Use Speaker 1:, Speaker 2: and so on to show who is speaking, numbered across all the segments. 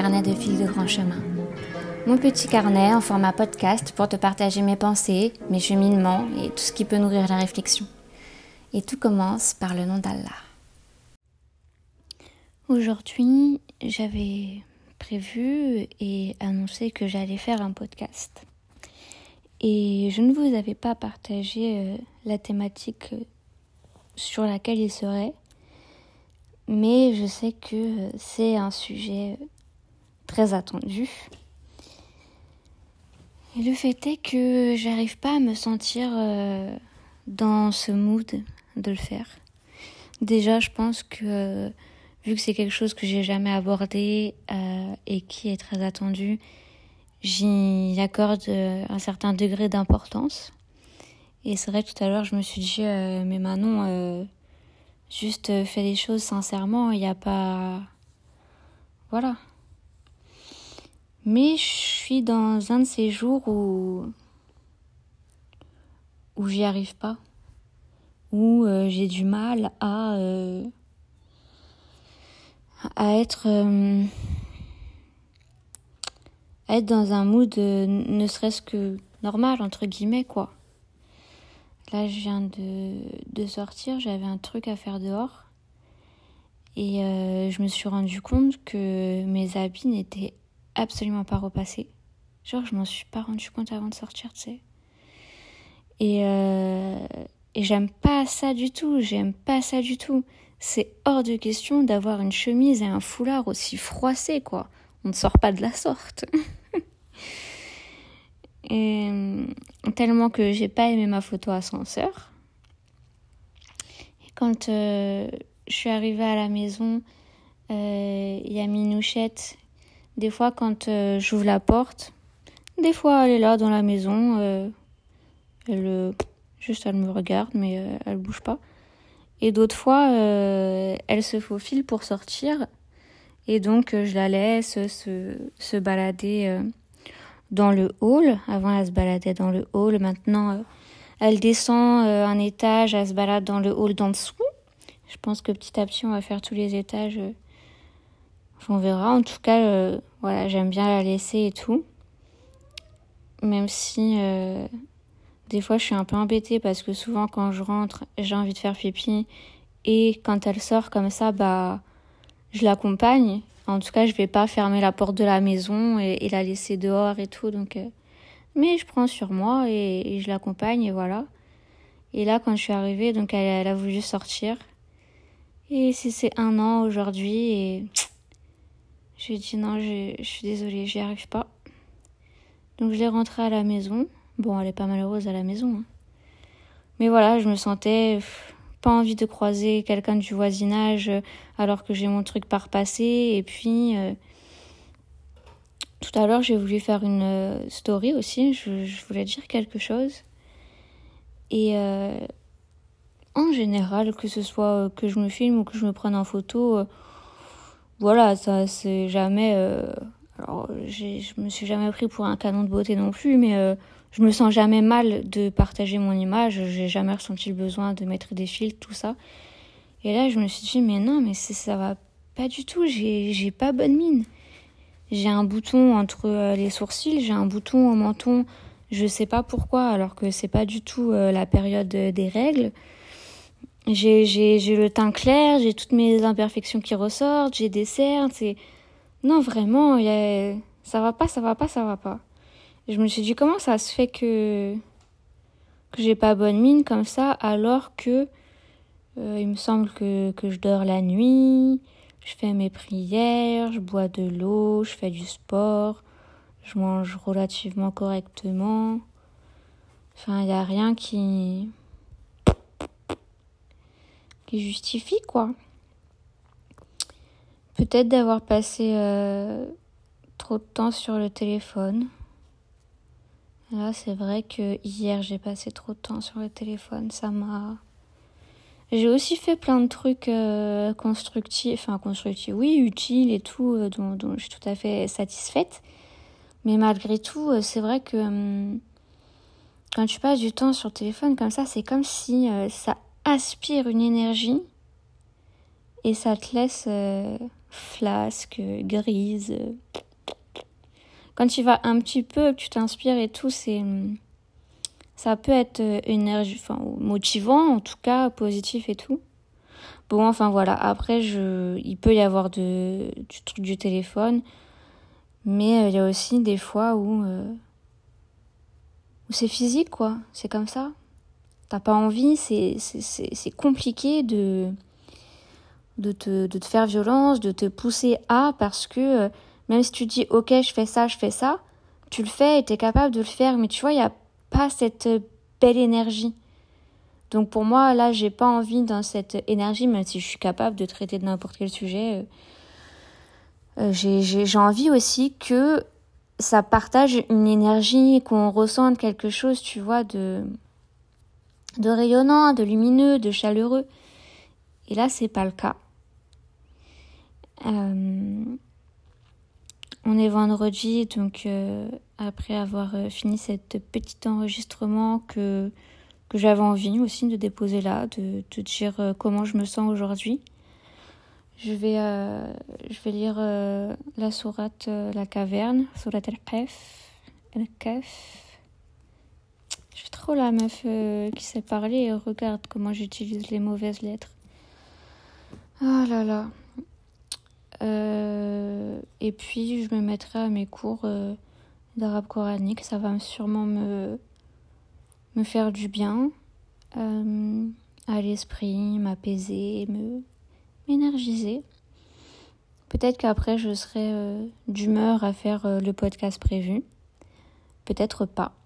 Speaker 1: Carnets de fil de grand chemin. Mon petit carnet en format podcast pour te partager mes pensées, mes cheminements et tout ce qui peut nourrir la réflexion. Et tout commence par le nom d'Allah. Aujourd'hui, j'avais prévu et annoncé que j'allais faire un podcast. Et je ne vous avais pas partagé euh, la thématique euh, sur laquelle il serait, mais je sais que c'est un sujet très attendu. Et le fait est que j'arrive pas à me sentir euh, dans ce mood de le faire. Déjà, je pense que vu que c'est quelque chose que j'ai jamais abordé euh, et qui est très attendu, j'y accorde euh, un certain degré d'importance. Et c'est vrai que tout à l'heure, je me suis dit, mais Manon, Juste euh, fais les choses sincèrement, il n'y a pas... Voilà. Mais je suis dans un de ces jours où... où j'y arrive pas. Où euh, j'ai du mal à... Euh, à être... à être dans un mood ne serait-ce que normal, entre guillemets, quoi. Là, je viens de, sortir, j'avais un truc à faire dehors. Et euh, je me suis rendu compte que mes habits n'étaient absolument pas repassés. Genre, je m'en suis pas rendu compte avant de sortir, tu sais. Et, euh, et j'aime pas ça du tout, j'aime pas ça du tout. C'est hors de question d'avoir une chemise et un foulard aussi froissés, quoi. On ne sort pas de la sorte. Et, euh, tellement que j'ai pas aimé ma photo ascenseur. Et quand euh, je suis arrivée à la maison, il y a Minouchette. Des fois, quand j'ouvre la porte, des fois elle est là dans la maison. elle, juste elle me regarde, mais elle bouge pas. Et d'autres fois, elle se faufile pour sortir. Et donc, je la laisse se, se balader dans le hall. Avant, elle se baladait dans le hall. Maintenant, euh, elle descend euh, un étage, elle se balade dans le hall d'en dessous. Je pense que petit à petit, on va faire tous les étages. Euh, on verra. En tout cas, voilà, j'aime bien la laisser et tout. Même si des fois, je suis un peu embêtée parce que souvent, quand je rentre, j'ai envie de faire pipi. Et quand elle sort comme ça, bah, je l'accompagne. En tout cas, je vais pas fermer la porte de la maison et, la laisser dehors et tout. Donc, euh, mais je prends sur moi et, je l'accompagne et voilà. Et là, quand je suis arrivée, donc elle, a voulu sortir. Et c'est un an aujourd'hui et j'ai dit non, je, suis désolée, j'y arrive pas. Donc je l'ai rentrée à la maison. Bon, elle est pas malheureuse à la maison. Hein. Mais voilà, je me sentais pas envie de croiser quelqu'un du voisinage euh, alors que j'ai mon truc par repasser. Et puis, euh, tout à l'heure, j'ai voulu faire une euh, story aussi. Je, voulais dire quelque chose. Et en général, que ce soit que je me filme ou que je me prenne en photo, voilà, ça c'est jamais. alors, je me suis jamais pris pour un canon de beauté non plus, mais je me sens jamais mal de partager mon image, j'ai jamais ressenti le besoin de mettre des filtres, tout ça. Et là, je me suis dit, mais non, mais ça va pas du tout, j'ai pas bonne mine. J'ai un bouton entre euh, les sourcils, j'ai un bouton au menton, je sais pas pourquoi, alors que c'est pas du tout euh, la période des règles. J'ai le teint clair, j'ai toutes mes imperfections qui ressortent, j'ai des cernes, c'est. Non, vraiment, y a... ça va pas, ça va pas, ça va pas je me suis dit comment ça se fait que que j'ai pas bonne mine comme ça alors que euh, il me semble que, que je dors la nuit, je fais mes prières, je bois de l'eau, je fais du sport, je mange relativement correctement. Enfin, il n'y a rien qui qui justifie quoi. Peut-être d'avoir passé euh, trop de temps sur le téléphone. Là, c'est vrai que hier, j'ai passé trop de temps sur le téléphone. Ça m'a. J'ai aussi fait plein de trucs euh, constructifs, enfin constructifs, oui, utiles et tout, euh, dont, je suis tout à fait satisfaite. Mais malgré tout, c'est vrai que hum, quand tu passes du temps sur téléphone comme ça, c'est comme si ça aspire une énergie et ça te laisse flasque, grise. Quand tu vas un petit peu, tu t'inspires et tout, c'est ça peut être énergie, enfin motivant en tout cas, positif et tout. Bon, enfin voilà. Après, je, il peut y avoir de, du truc du téléphone, mais euh, il y a aussi des fois où, euh, où c'est physique, quoi. C'est comme ça. T'as pas envie, c'est, compliqué de, de, te, de te faire violence, de te pousser à, parce que euh, même si tu dis, ok, je fais ça, je fais ça, tu le fais et t'es capable de le faire, mais tu vois, il n'y a pas cette belle énergie. Donc pour moi, là, j'ai pas envie dans cette énergie, même si je suis capable de traiter de n'importe quel sujet. Euh, euh, j'ai envie aussi que ça partage une énergie, qu'on ressente quelque chose, tu vois, de, de rayonnant, de lumineux, de chaleureux. Et là, c'est pas le cas. Euh, on est vendredi, donc après avoir fini cet petit enregistrement que que j'avais envie aussi de déposer là, de dire euh, comment je me sens aujourd'hui. Je vais, euh, je vais lire euh, la sourate La Caverne, sourate al-Qaf. Al-Qaf. Je suis trop la meuf qui sait parler et regarde comment j'utilise les mauvaises lettres. Ah là là. et puis je me mettrai à mes cours d'arabe coranique. Ça va sûrement me me faire du bien euh, à l'esprit, m'apaiser, me m'énergiser. Peut-être qu'après je serai euh, d'humeur à faire euh, le podcast prévu. Peut-être pas.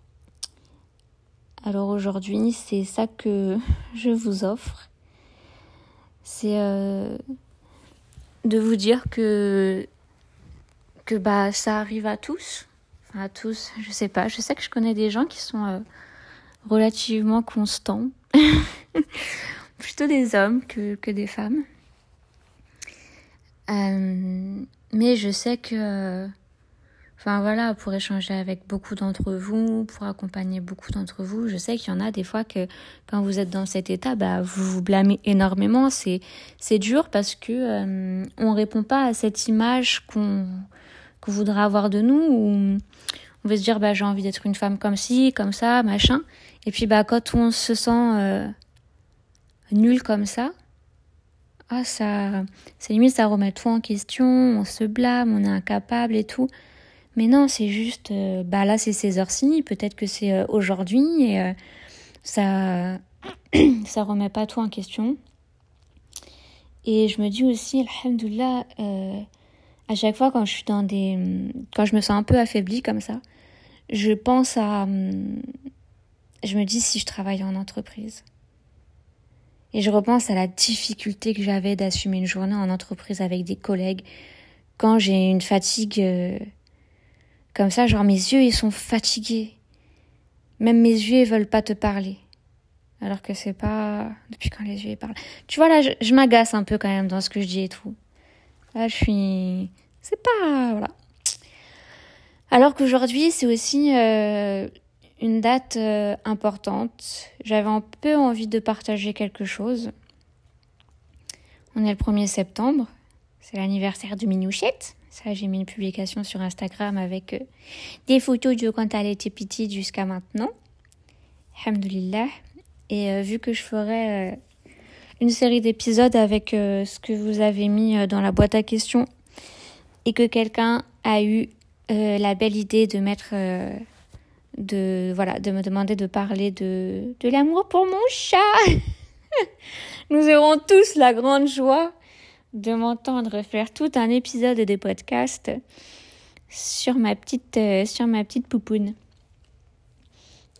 Speaker 1: Alors aujourd'hui, c'est ça que je vous offre. C'est de vous dire que bah ça arrive à tous. Enfin, à tous, je sais pas. Je sais que je connais des gens qui sont relativement constant. Plutôt des hommes que, que des femmes. Euh, mais je sais que, enfin voilà, pour échanger avec beaucoup d'entre vous, pour accompagner beaucoup d'entre vous, je sais qu'il y en a des fois que quand vous êtes dans cet état, bah, vous vous blâmez énormément. C'est, c'est dur parce que euh, on répond pas à cette image qu'on, qu'on voudrait avoir de nous ou on veut se dire bah j'ai envie d'être une femme comme ci, comme ça, machin. Et puis bah quand on se sent euh, nul comme ça, ah ça, c'est limite ça remet tout en question, on se blâme, on est incapable et tout. Mais non, c'est juste, euh, bah là c'est ces heures-ci, peut-être que c'est euh, aujourd'hui et ça, ça remet pas tout en question. Et je me dis aussi, alhamdoulilah, à chaque fois quand je suis dans des, quand je me sens un peu affaiblie comme ça, je pense à, je me dis si je travaille en entreprise. Et je repense à la difficulté que j'avais d'assumer une journée en entreprise avec des collègues quand j'ai une fatigue euh, comme ça, genre mes yeux ils sont fatigués. Même mes yeux ils veulent pas te parler. Alors que c'est pas depuis quand les yeux ils parlent. Tu vois là, je, m'agace un peu quand même dans ce que je dis et tout. Là, je suis c'est pas voilà. Alors qu'aujourd'hui, c'est aussi euh, une date euh, importante. J'avais un peu envie de partager quelque chose. On est le 1er septembre, c'est l'anniversaire de Minouchette. Ça, j'ai mis une publication sur Instagram avec euh, des photos de quand elle était petite jusqu'à maintenant. Alhamdulillah. Et euh, vu que je ferai une série d'épisodes avec ce que vous avez mis dans la boîte à questions et que quelqu'un a eu la belle idée de mettre de voilà de me demander de parler de de l'amour pour mon chat. Nous aurons tous la grande joie de m'entendre faire tout un épisode des podcasts sur ma petite euh, sur ma petite poupoune.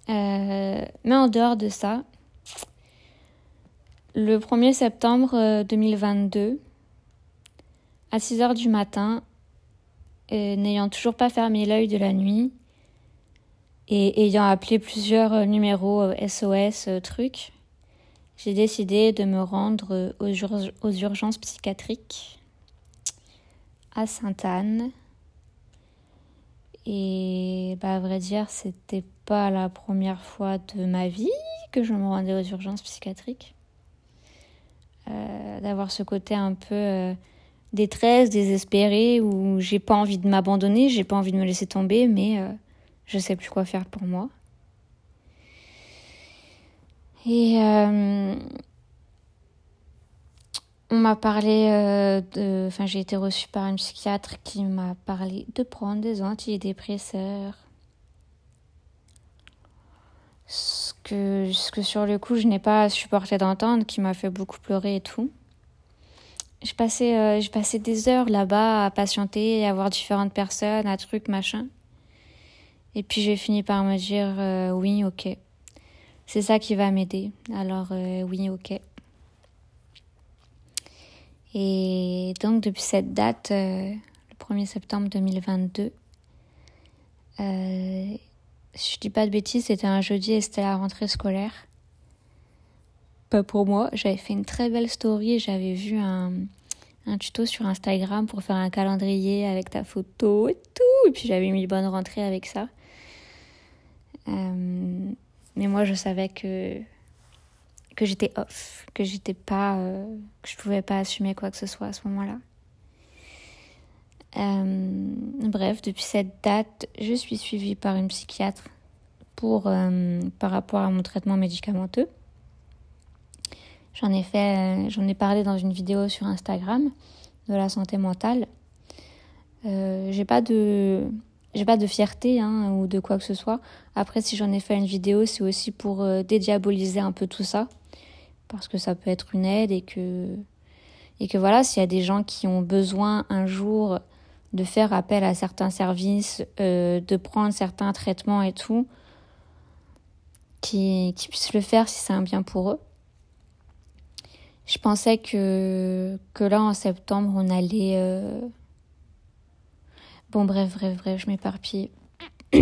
Speaker 1: Euh, mais en dehors de ça, le 1er septembre 2022, euh, à 6 heures du matin, n'ayant toujours pas fermé l'œil de la nuit, et ayant appelé plusieurs numéros SOS trucs, j'ai décidé de me rendre aux, aux urgences psychiatriques à Sainte-Anne. Et bah, à vrai dire, c'était pas la première fois de ma vie que je me rendais aux urgences psychiatriques. D'avoir ce côté un peu détresse, désespérée, où j'ai pas envie de m'abandonner, j'ai pas envie de me laisser tomber, mais euh, je sais plus quoi faire pour moi. Et euh, on m'a parlé euh, de. Enfin, j'ai été reçue par une psychiatre qui m'a parlé de prendre des antidépresseurs. Ce que, ce que sur le coup, je n'ai pas supporté d'entendre, qui m'a fait beaucoup pleurer et tout. Je passais, euh, je passais des heures là-bas à patienter, à voir différentes personnes, à trucs, machin. Et puis j'ai fini par me dire euh, oui, ok. C'est ça qui va m'aider. Alors euh, oui, ok. Et donc depuis cette date, le 1er septembre 2022, euh, je dis pas de bêtises, c'était un jeudi et c'était la rentrée scolaire. Pas pour moi. J'avais fait une très belle story j'avais vu un, un tuto sur Instagram pour faire un calendrier avec ta photo et tout. Et puis j'avais mis bonne rentrée avec ça. Euh, mais moi, je savais que que j'étais off, que j'étais pas, euh, que je pouvais pas assumer quoi que ce soit à ce moment-là. Euh, bref, depuis cette date, je suis suivie par une psychiatre pour par rapport à mon traitement médicamenteux. J'en ai fait, j'en ai parlé dans une vidéo sur Instagram de la santé mentale. j'ai pas de j'ai pas de fierté hein, ou de quoi que ce soit. Après, si j'en ai fait une vidéo, c'est aussi pour euh, dédiaboliser un peu tout ça, parce que ça peut être une aide et que et que voilà, s'il y a des gens qui ont besoin un jour de faire appel à certains services, euh, de prendre certains traitements et tout, qui, qui puissent le faire si c'est un bien pour eux. Je pensais que, que là, en septembre, on allait euh, Bon, bref, bref, bref, je m'éparpille. je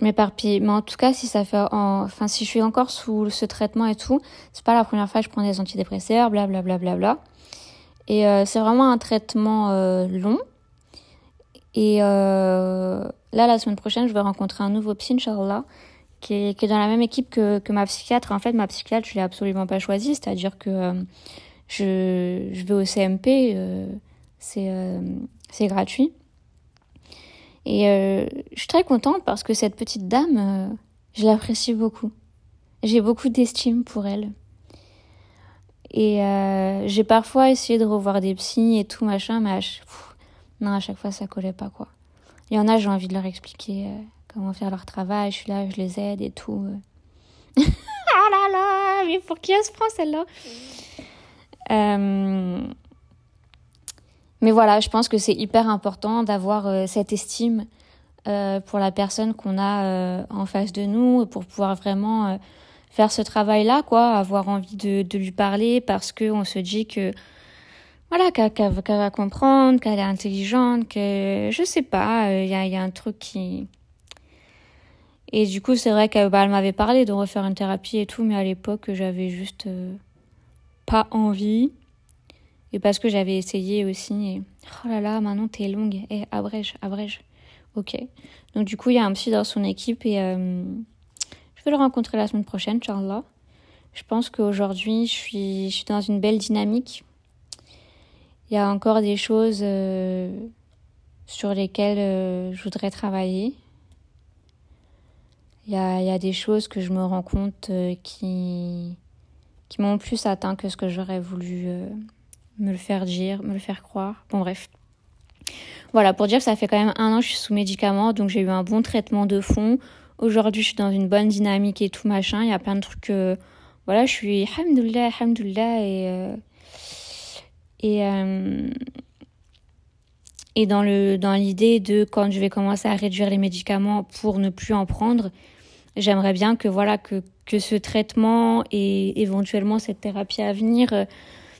Speaker 1: m'éparpille. Mais en tout cas, si ça fait, enfin, si je suis encore sous ce traitement et tout, c'est pas la première fois que je prends des antidépresseurs, blablabla. Bla, bla, bla, et euh, c'est vraiment un traitement euh, long. Et euh, là, la semaine prochaine, je vais rencontrer un nouveau psy, Inch'Allah, qui est, qui est dans la même équipe que, que ma psychiatre. En fait, ma psychiatre, je l'ai absolument pas choisie, c'est-à-dire que je, je vais au CMP, c'est c'est gratuit. Et euh, je suis très contente parce que cette petite dame, euh, je l'apprécie beaucoup. J'ai beaucoup d'estime pour elle. Et euh, j'ai parfois essayé de revoir des psys et tout machin, mais à, non, à chaque fois ça collait pas quoi. Il y en a, j'ai envie de leur expliquer comment faire leur travail, je suis là, je les aide et tout. ah là là, mais pour qui elle se prend celle-là? Mais voilà, je pense que c'est hyper important d'avoir euh, cette estime euh, pour la personne qu'on a euh, en face de nous pour pouvoir vraiment faire ce travail-là, quoi, avoir envie de, lui parler parce que on se dit que voilà qu'elle va comprendre, qu'elle est intelligente, que je sais pas, il y a, y, a, un truc qui et du coup c'est vrai qu'elle bah, m'avait parlé de refaire une thérapie et tout, mais à l'époque j'avais juste pas envie. Et parce que j'avais essayé aussi. Oh là là, maintenant t'es longue. Eh, abrège, abrège. Ok. Donc du coup, il y a un psy dans son équipe et euh, je vais le rencontrer la semaine prochaine, Inch'Allah. Je pense qu'aujourd'hui, je suis, je suis dans une belle dynamique. Il y a encore des choses euh, sur lesquelles euh, je voudrais travailler. Il y a, il y a des choses que je me rends compte qui, qui m'ont plus atteint que ce que j'aurais voulu me le faire dire, me le faire croire. Bon, bref. Voilà, pour dire que ça fait quand même un an que je suis sous médicaments, donc j'ai eu un bon traitement de fond. Aujourd'hui, je suis dans une bonne dynamique et tout machin. Il y a plein de trucs que. Voilà, je suis. Alhamdoulilah, alhamdoulilah. Et. Euh, et. Euh, dans l'idée de quand je vais commencer à réduire les médicaments pour ne plus en prendre, j'aimerais bien que voilà que que ce traitement et éventuellement cette thérapie à venir euh,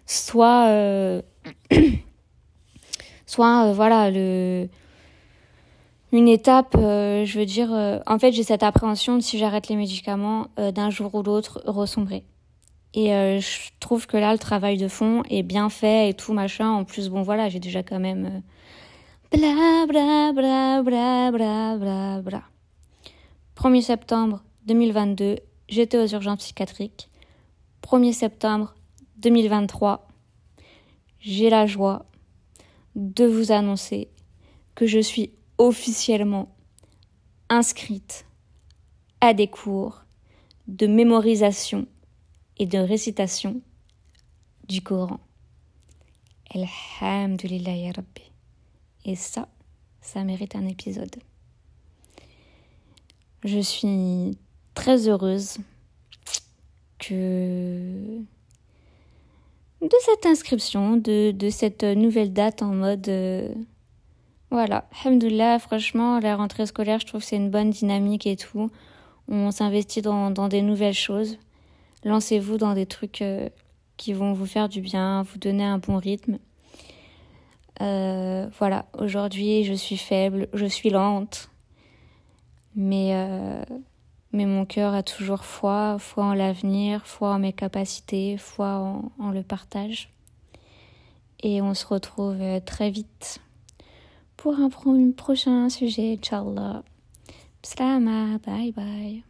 Speaker 1: soit euh, soit euh, voilà le une étape euh, je veux dire en fait j'ai cette appréhension de si j'arrête les médicaments d'un jour ou l'autre ressombrer. Et je trouve que là le travail de fond est bien fait et tout machin. En plus bon voilà j'ai déjà quand même bla bla bla bla bla bla bla. 1er septembre 2022 j'étais aux urgences psychiatriques. 1er septembre 2023, j'ai la joie de vous annoncer que je suis officiellement inscrite à des cours de mémorisation et de récitation du Coran. Alhamdulillah ya Rabbi. Et ça, ça mérite un épisode. Je suis très heureuse que de cette inscription, de, de cette nouvelle date en mode... Euh, voilà, alhamdoulilah, franchement, la rentrée scolaire, je trouve que c'est une bonne dynamique et tout. On s'investit dans, dans, des nouvelles choses. Lancez-vous dans des trucs euh, qui vont vous faire du bien, vous donner un bon rythme. Euh, voilà, aujourd'hui, je suis faible, je suis lente. Mais, mais mon cœur a toujours foi, foi en l'avenir, foi en mes capacités, foi en, le partage. Et on se retrouve très vite pour un prochain sujet, Inch'Allah. Slama, bye bye.